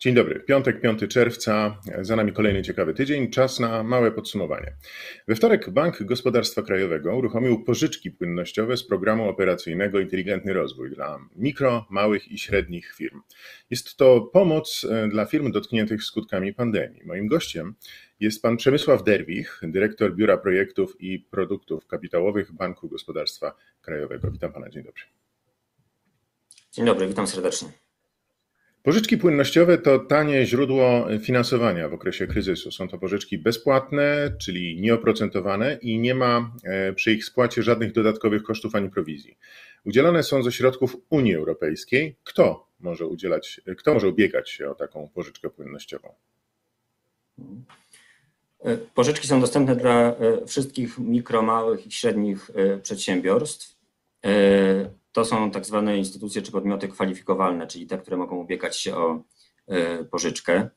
Dzień dobry. Piątek, 5 czerwca. Za nami kolejny ciekawy tydzień. Czas na małe podsumowanie. We wtorek Bank Gospodarstwa Krajowego uruchomił pożyczki płynnościowe z programu operacyjnego Inteligentny Rozwój dla mikro, małych i średnich firm. Jest to pomoc e, dla firm dotkniętych skutkami pandemii. Moim gościem jest pan Przemysław Derwich, dyrektor Biura Projektów i Produktów Kapitałowych Banku Gospodarstwa Krajowego. Witam pana, dzień dobry. Dzień dobry, witam serdecznie. Pożyczki płynnościowe to tanie źródło finansowania w okresie kryzysu. Są to pożyczki bezpłatne, czyli nieoprocentowane i nie ma e, przy ich spłacie żadnych dodatkowych kosztów ani prowizji. Udzielane są ze środków Unii Europejskiej. Kto może udzielać, kto może ubiegać się o taką pożyczkę płynnościową? E, pożyczki są dostępne dla e, wszystkich mikro, małych i średnich przedsiębiorstw. To są tak zwane instytucje czy podmioty kwalifikowalne, czyli te, które mogą ubiegać się o e, pożyczkę.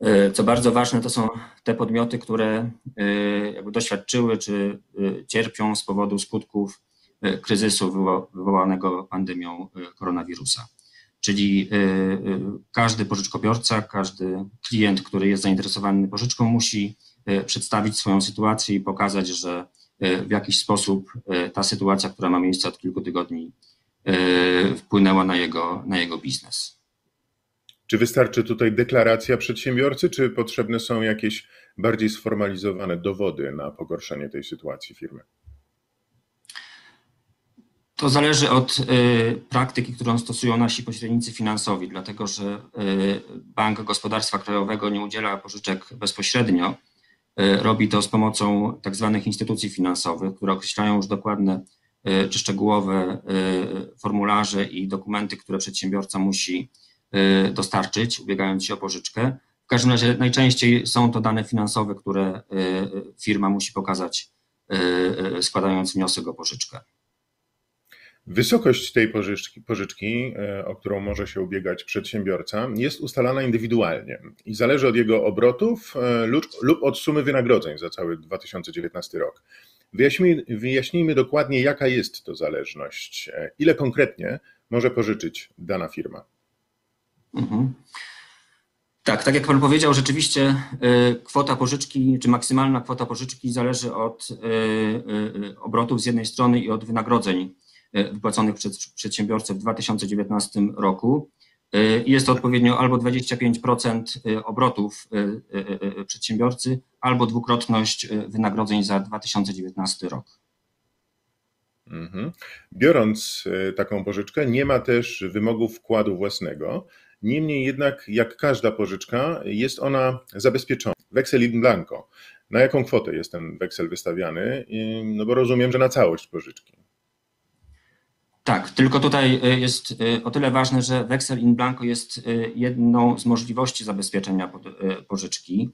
E, co bardzo ważne, to są te podmioty, które e, jakby doświadczyły czy cierpią z powodu skutków kryzysu wywołanego pandemią koronawirusa. Czyli każdy pożyczkobiorca, każdy klient, który jest zainteresowany pożyczką, musi przedstawić swoją sytuację i pokazać, że w jakiś sposób e, ta sytuacja, która ma miejsce od kilku tygodni, e, wpłynęła na jego, na jego biznes. Czy wystarczy tutaj deklaracja przedsiębiorcy, czy potrzebne są jakieś bardziej sformalizowane dowody na pogorszenie tej sytuacji firmy? To zależy od praktyki, którą stosują nasi pośrednicy finansowi, dlatego że Bank Gospodarstwa Krajowego nie udziela pożyczek bezpośrednio, E, robi to z pomocą tak zwanych instytucji finansowych, które określają już dokładne e, czy szczegółowe e, formularze i dokumenty, które przedsiębiorca musi dostarczyć, ubiegając się o pożyczkę. W każdym razie najczęściej są to dane finansowe, które firma musi pokazać, składając wniosek o pożyczkę. Wysokość tej pożyczki, pożyczki, e, o którą może się ubiegać przedsiębiorca, jest ustalana indywidualnie i zależy od jego obrotów e, lub, od sumy wynagrodzeń za cały 2019 rok. Wyjaśnijmy, wyjaśnijmy dokładnie, jaka jest to zależność, e, ile konkretnie może pożyczyć dana firma. Mhm. Tak, tak jak Pan powiedział, rzeczywiście kwota pożyczki, czy maksymalna kwota pożyczki zależy od obrotów z jednej strony i od wynagrodzeń wypłaconych przez przedsiębiorcę w 2019 roku. E, jest to odpowiednio albo 25% e, obrotów przedsiębiorcy, albo dwukrotność wynagrodzeń za 2019 rok. Mhm. Biorąc taką pożyczkę, nie ma też wymogu wkładu własnego. Niemniej jednak, jak każda pożyczka, jest ona zabezpieczona. Weksel in blanco. Na jaką kwotę jest ten weksel wystawiany? No bo rozumiem, że na całość pożyczki. Tak, tylko tutaj y, jest y, o tyle ważne, że weksel in blanco jest y, jedną z możliwości zabezpieczenia pożyczki.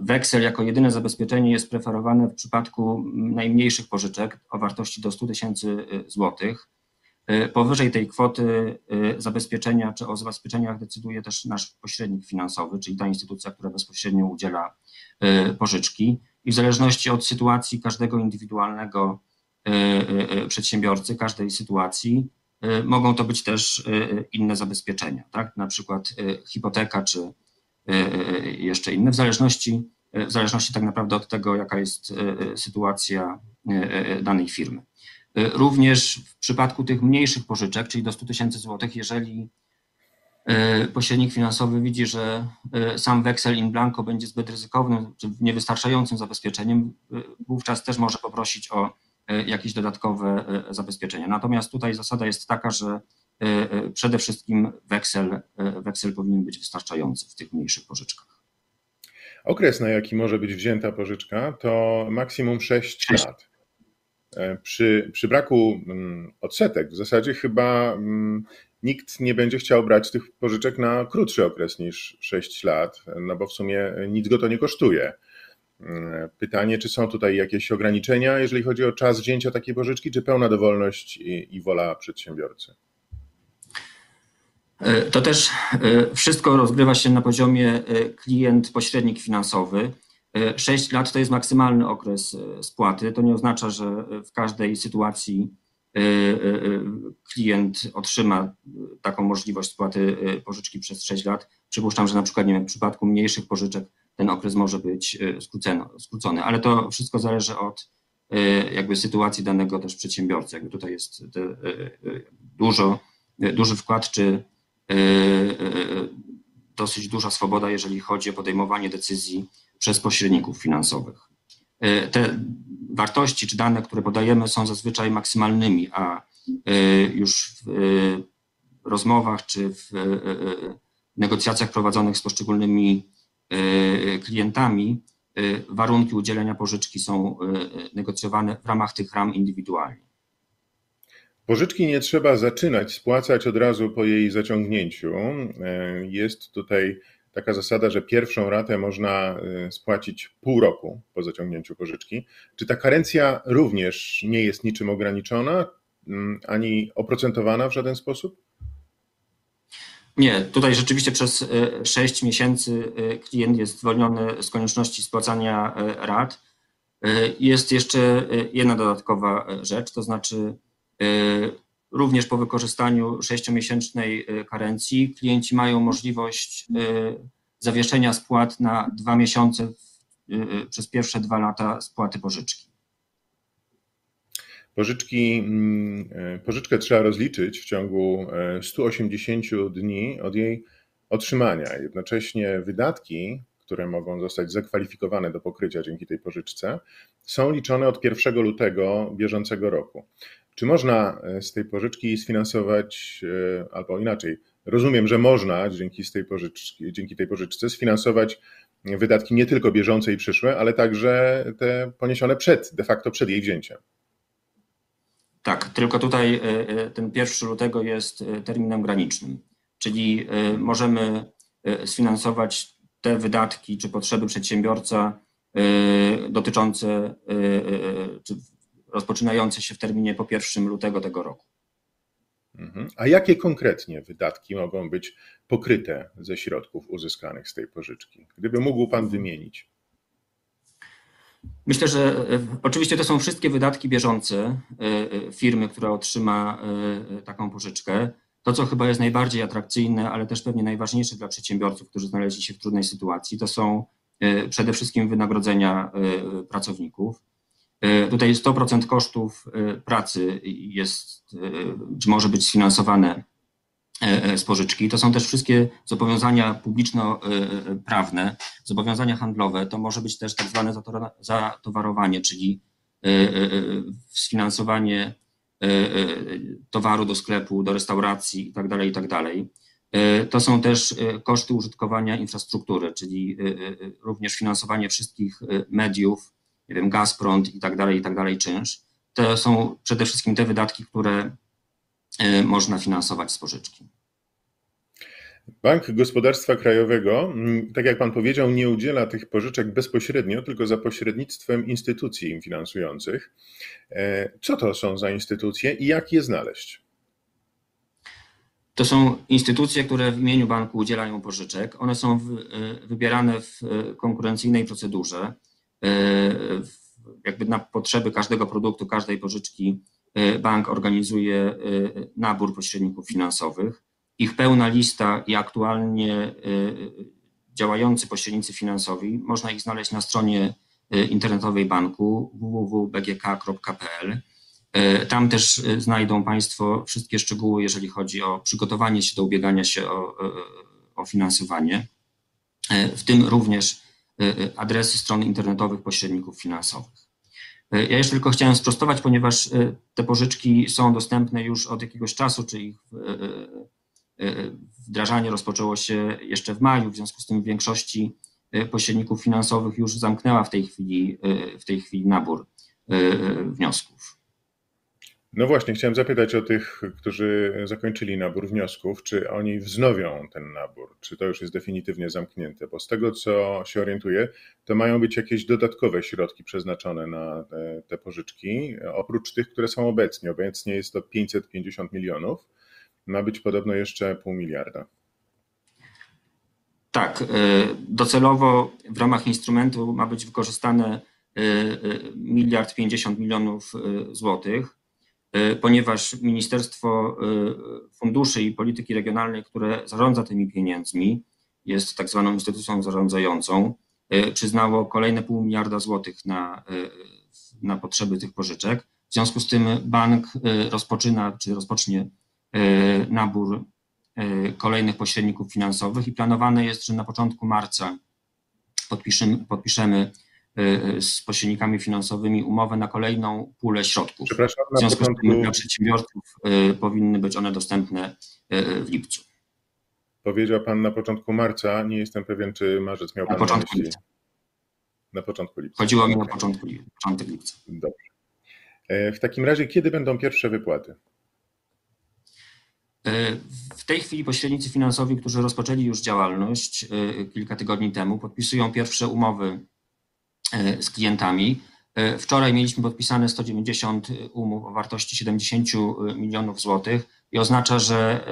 Weksel jako jedyne zabezpieczenie jest preferowane w przypadku najmniejszych pożyczek o wartości do 100 tysięcy złotych. Powyżej tej kwoty zabezpieczenia czy o zabezpieczeniach decyduje też nasz pośrednik finansowy, czyli ta instytucja, która bezpośrednio udziela pożyczki. I w zależności od sytuacji każdego indywidualnego E, e, e, przedsiębiorcy każdej sytuacji. Mogą to być też inne zabezpieczenia, tak? na przykład hipoteka czy jeszcze inne, w zależności, w zależności tak naprawdę od tego, jaka jest sytuacja danej firmy. Również w przypadku tych mniejszych pożyczek, czyli do 100 tysięcy złotych, jeżeli pośrednik finansowy widzi, że sam weksel in blanco będzie zbyt ryzykownym czy niewystarczającym zabezpieczeniem, wówczas też może poprosić o E, jakieś dodatkowe e, zabezpieczenia. Natomiast tutaj zasada jest taka, że e, przede wszystkim weksel, weksel powinien być wystarczający w tych mniejszych pożyczkach. Okres, na jaki może być wzięta pożyczka, to maksimum 6 lat. Przy, przy braku mm, odsetek w zasadzie chyba mm, nikt nie będzie chciał brać tych pożyczek na krótszy okres niż 6 lat, no bo w sumie nic go to nie kosztuje. Pytanie, czy są tutaj jakieś ograniczenia, jeżeli chodzi o czas wzięcia takiej pożyczki, czy pełna dowolność i, i wola przedsiębiorcy? E, to też e, wszystko rozgrywa się na poziomie e, klient-pośrednik finansowy. 6 lat to jest maksymalny okres spłaty. To nie oznacza, że w każdej sytuacji klient otrzyma taką możliwość spłaty pożyczki przez 6 lat. Przypuszczam, że na przykład nie wiem, w przypadku mniejszych pożyczek ten okres może być skrócony, ale to wszystko zależy od jakby sytuacji danego też przedsiębiorcy. Jakby tutaj jest dużo, duży wkład, czy dosyć duża swoboda, jeżeli chodzi o podejmowanie decyzji przez pośredników finansowych. E, te wartości czy dane, które podajemy, są zazwyczaj maksymalnymi, a e, już w e, rozmowach czy w negocjacjach prowadzonych z poszczególnymi klientami warunki udzielenia pożyczki są negocjowane w ramach tych ram indywidualnie. Pożyczki nie trzeba zaczynać spłacać od razu po jej zaciągnięciu. Jest tutaj taka zasada, że pierwszą ratę można spłacić pół roku po zaciągnięciu pożyczki. Czy ta karencja również nie jest niczym ograniczona mm, ani oprocentowana w żaden sposób? Nie, tutaj rzeczywiście przez 6 y, miesięcy y, klient jest zwolniony z konieczności spłacania rat. Jest jeszcze jedna dodatkowa rzecz, to znaczy Również po wykorzystaniu sześciomiesięcznej y, karencji klienci mają możliwość zawieszenia spłat na dwa miesiące przez pierwsze dwa lata spłaty pożyczki. Pożyczki, mm, pożyczkę trzeba rozliczyć w ciągu 180 dni od jej otrzymania. Jednocześnie wydatki, które mogą zostać zakwalifikowane do pokrycia dzięki tej pożyczce, są liczone od 1 lutego bieżącego roku. Czy można e, z tej pożyczki sfinansować, e, albo inaczej, rozumiem, że można dzięki, tej pożyczki, dzięki tej pożyczce sfinansować wydatki nie tylko bieżące i przyszłe, ale także te poniesione przed, de facto przed jej wzięciem. Tak, tylko tutaj e, ten 1 lutego jest terminem granicznym, czyli możemy sfinansować te wydatki czy potrzeby przedsiębiorca dotyczące czy rozpoczynający się w terminie po 1 lutego tego roku. Mhm. A jakie konkretnie wydatki mogą być pokryte ze środków uzyskanych z tej pożyczki? Gdyby mógł Pan wymienić. Myślę, że e, oczywiście to są wszystkie wydatki bieżące e, e, firmy, która otrzyma taką pożyczkę. To, co chyba jest najbardziej atrakcyjne, ale też pewnie najważniejsze dla przedsiębiorców, którzy znaleźli się w trudnej sytuacji, to są przede wszystkim wynagrodzenia pracowników. Tutaj 100% kosztów pracy jest, czy może być sfinansowane z pożyczki. To są też wszystkie zobowiązania publiczno-prawne, zobowiązania handlowe. To może być też tak zwane zatowarowanie, czyli sfinansowanie towaru do sklepu, do restauracji itd. Tak itd. Tak to są też koszty użytkowania infrastruktury, czyli również finansowanie wszystkich mediów, nie wiem, gaz, prąd i tak dalej, i dalej, czynsz. To są przede wszystkim te wydatki, które można finansować z pożyczki. Bank Gospodarstwa Krajowego, tak jak Pan powiedział, nie udziela tych pożyczek bezpośrednio, tylko za pośrednictwem instytucji finansujących. E, co to są za instytucje i jak je znaleźć? To są instytucje, które w imieniu banku udzielają pożyczek. One są e, wybierane w konkurencyjnej procedurze. E, jakby na potrzeby każdego produktu, każdej pożyczki e, bank organizuje e, nabór pośredników finansowych. Ich pełna lista i aktualnie działający pośrednicy finansowi, można ich znaleźć na stronie internetowej banku www.bgk.pl. Tam też znajdą Państwo wszystkie szczegóły, jeżeli chodzi o przygotowanie się do ubiegania się o, o finansowanie, w tym również Y, y, adresy stron internetowych pośredników finansowych. Y, ja jeszcze tylko chciałem sprostować, ponieważ te pożyczki są dostępne już od jakiegoś czasu, czy ich wdrażanie rozpoczęło się jeszcze w maju, w związku z tym w większości pośredników finansowych już zamknęła w tej chwili, w tej chwili nabór wniosków. No właśnie, chciałem zapytać o tych, którzy zakończyli nabór wniosków, czy oni wznowią ten nabór, czy to już jest definitywnie zamknięte, bo z tego co się orientuję, to mają być jakieś dodatkowe środki przeznaczone na te, te pożyczki, oprócz tych, które są obecnie. Obecnie jest to 550 milionów, ma być podobno jeszcze pół miliarda. Tak, y, docelowo w ramach instrumentu ma być wykorzystane y, y, miliard 50 milionów złotych. ponieważ Ministerstwo Funduszy i Polityki Regionalnej, które zarządza tymi pieniędzmi, jest tak zwaną instytucją zarządzającą, przyznało kolejne pół miliarda złotych na, na potrzeby tych pożyczek. W związku z tym bank rozpoczyna, czy rozpocznie nabór kolejnych pośredników finansowych i planowane jest, że na początku marca podpiszemy, podpiszemy z pośrednikami finansowymi umowę na kolejną pulę środków. Przepraszam, w związku początku... z tym dla przedsiębiorców powinny być one dostępne w lipcu. Powiedział Pan na początku marca, nie jestem pewien, czy marzec miał na Pan początku na myśli. lipca. Na początku lipca. Chodziło mi o początku, początek lipca. Dobrze. W takim razie, kiedy będą pierwsze wypłaty? W tej chwili pośrednicy finansowi, którzy rozpoczęli już działalność kilka tygodni temu, podpisują pierwsze umowy z klientami. Wczoraj mieliśmy podpisane 190 umów o wartości 70 milionów złotych i oznacza, że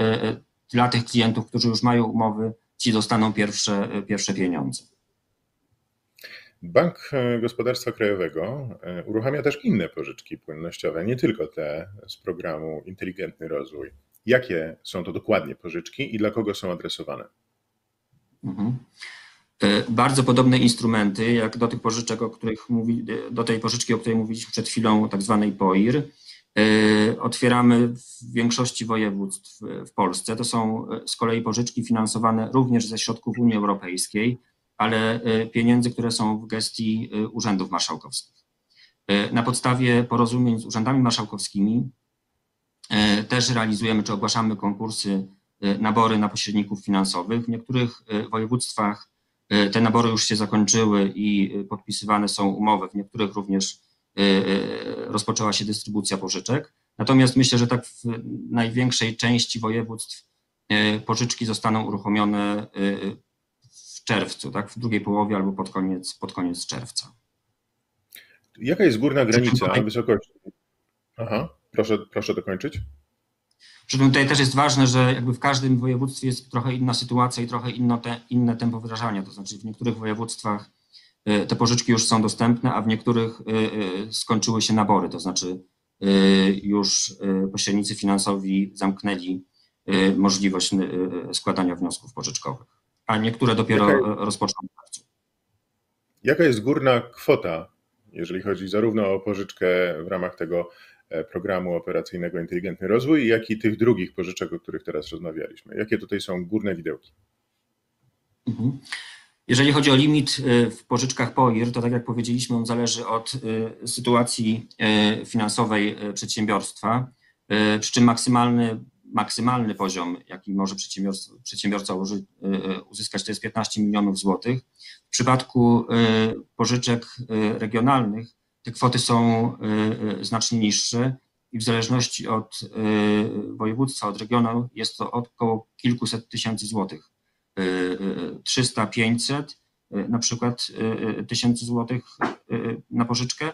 dla tych klientów, którzy już mają umowy, ci dostaną pierwsze, pierwsze pieniądze. Bank Gospodarstwa Krajowego uruchamia też inne pożyczki płynnościowe, nie tylko te z programu Inteligentny Rozwój. Jakie są to dokładnie pożyczki i dla kogo są adresowane? Mhm. Bardzo podobne instrumenty, jak do tych pożyczek, o których mówi, do tej pożyczki, o której mówiliśmy przed chwilą, tak zwanej POIR, otwieramy w większości województw w Polsce. To są z kolei pożyczki finansowane również ze środków Unii Europejskiej, ale pieniędzy, które są w gestii urzędów marszałkowskich. Na podstawie porozumień z urzędami marszałkowskimi też realizujemy czy ogłaszamy konkursy, nabory na pośredników finansowych. W niektórych województwach te nabory już się zakończyły i podpisywane są umowy, w niektórych również rozpoczęła się dystrybucja pożyczek. Natomiast myślę, że tak w największej części województw pożyczki zostaną uruchomione w czerwcu, tak, w drugiej połowie albo pod koniec, pod koniec czerwca. Jaka jest górna granica wysokości? Aha, proszę, proszę dokończyć. Przy czym tutaj też jest ważne, że jakby w każdym województwie jest trochę inna sytuacja i trochę inno te, inne tempo wdrażania. To znaczy w niektórych województwach te pożyczki już są dostępne, a w niektórych skończyły się nabory, to znaczy już pośrednicy finansowi zamknęli możliwość składania wniosków pożyczkowych, a niektóre dopiero Jaka- rozpoczną. Jaka jest górna kwota, jeżeli chodzi zarówno o pożyczkę w ramach tego e, programu operacyjnego Inteligentny Rozwój, jak i tych drugich pożyczek, o których teraz rozmawialiśmy? Jakie tutaj są górne widełki? Mhm. Jeżeli chodzi o limit y, w pożyczkach POIR, to tak jak powiedzieliśmy, on zależy od y, sytuacji finansowej przedsiębiorstwa, przy czym maksymalny, maksymalny poziom, jaki może przedsiębiorca, uży, y, uzyskać, to jest 15 milionów złotych. W przypadku y, pożyczek y, regionalnych te kwoty są y, y, znacznie niższe i w zależności od y, województwa, od regionu jest to około kilkuset tysięcy złotych. 300, 500 na przykład y, tysięcy złotych y, na pożyczkę.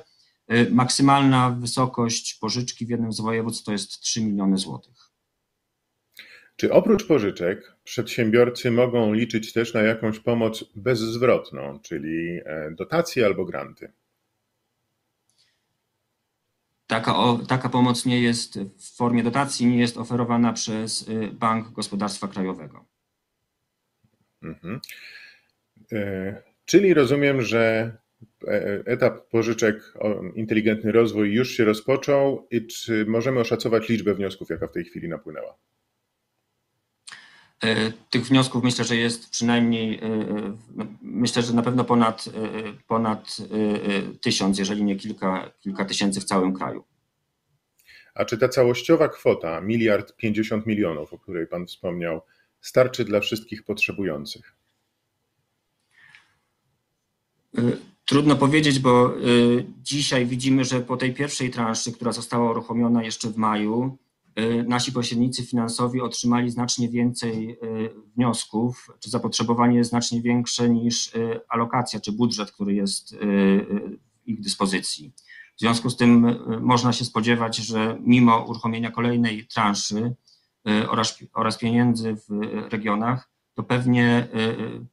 Y, Maksymalna wysokość pożyczki w jednym z województw to jest 3 miliony złotych. Czy oprócz pożyczek przedsiębiorcy mogą liczyć też na jakąś pomoc bezzwrotną, czyli e, dotacje albo granty? Taka, o, taka pomoc nie jest w formie dotacji, nie jest oferowana przez Bank Gospodarstwa Krajowego. Mhm. E, Czyli rozumiem, że e, etap pożyczek o inteligentny rozwój już się rozpoczął i czy możemy oszacować liczbę wniosków, jaka w tej chwili napłynęła? E, Tych wniosków myślę, że jest przynajmniej, e, e, myślę, że na pewno ponad, ponad tysiąc, jeżeli nie kilka, kilka tysięcy w całym kraju. A czy ta całościowa kwota, miliard pięćdziesiąt milionów, o której Pan wspomniał, starczy dla wszystkich potrzebujących? Trudno powiedzieć, bo dzisiaj widzimy, że po tej pierwszej transzy, która została uruchomiona jeszcze w maju, nasi pośrednicy finansowi otrzymali znacznie więcej y, wniosków, czy zapotrzebowanie jest znacznie większe niż y, alokacja, czy budżet, który jest y, y, w ich dyspozycji. W związku z tym y, można się spodziewać, że mimo uruchomienia kolejnej transzy y, oraz, oraz pieniędzy w y, regionach, to pewnie y, y,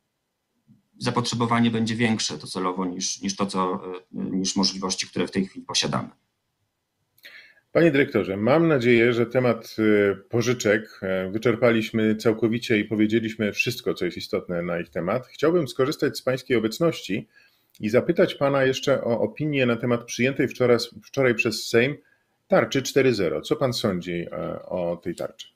zapotrzebowanie będzie większe docelowo niż, niż to, co, y, niż możliwości, które w tej chwili posiadamy. Panie dyrektorze, mam nadzieję, że temat y, pożyczek e, wyczerpaliśmy całkowicie i powiedzieliśmy wszystko, co jest istotne na ich temat. Chciałbym skorzystać z Pańskiej obecności i zapytać Pana jeszcze o opinię na temat przyjętej wczoraj, wczoraj przez Sejm tarczy 4.0. Co Pan sądzi e, o tej tarczy?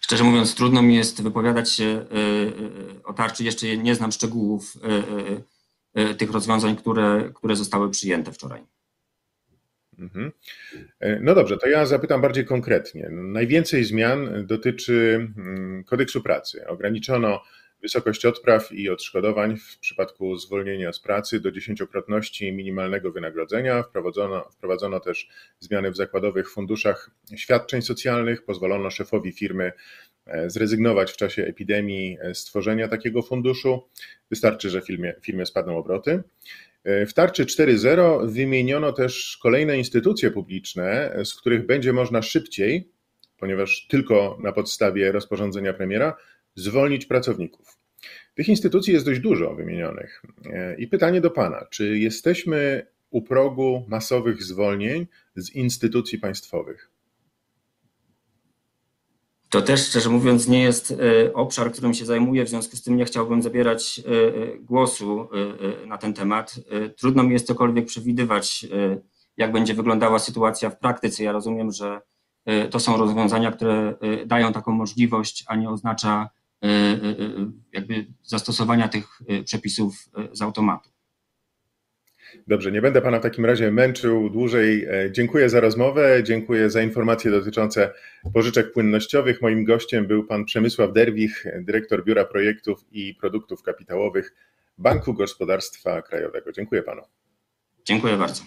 Szczerze mówiąc, trudno mi jest wypowiadać się e, o tarczy. Jeszcze nie znam szczegółów tych rozwiązań, które, które zostały przyjęte wczoraj. Mhm. E, no dobrze, to ja zapytam bardziej konkretnie. Najwięcej zmian dotyczy mm, kodeksu pracy. Ograniczono wysokość odpraw i odszkodowań w przypadku zwolnienia z pracy do dziesięciokrotności minimalnego wynagrodzenia. Wprowadzono, wprowadzono też zmiany w zakładowych funduszach świadczeń socjalnych. Pozwolono szefowi firmy e, zrezygnować w czasie epidemii z tworzenia takiego funduszu. Wystarczy, że firmie, firmie spadną obroty. E, w tarczy 4.0 wymieniono też kolejne instytucje publiczne, z których będzie można szybciej, ponieważ tylko na podstawie rozporządzenia premiera, zwolnić pracowników. Tych instytucji jest dość dużo wymienionych. E, I pytanie do Pana: czy jesteśmy u progu masowych zwolnień z instytucji państwowych? To też, szczerze mówiąc, nie jest e, obszar, którym się zajmuję, w związku z tym nie chciałbym zabierać e, e, głosu na ten temat. Trudno mi jest cokolwiek przewidywać, jak będzie wyglądała sytuacja w praktyce. Ja rozumiem, że to są rozwiązania, które dają taką możliwość, a nie oznacza jakby zastosowania tych przepisów z automatu. Dobrze, nie będę Pana w takim razie męczył dłużej. E, dziękuję za rozmowę, dziękuję za informacje dotyczące pożyczek płynnościowych. Moim gościem był Pan Przemysław Derwich, dyrektor Biura Projektów i Produktów Kapitałowych Banku Gospodarstwa Krajowego. Dziękuję Panu. Dziękuję bardzo.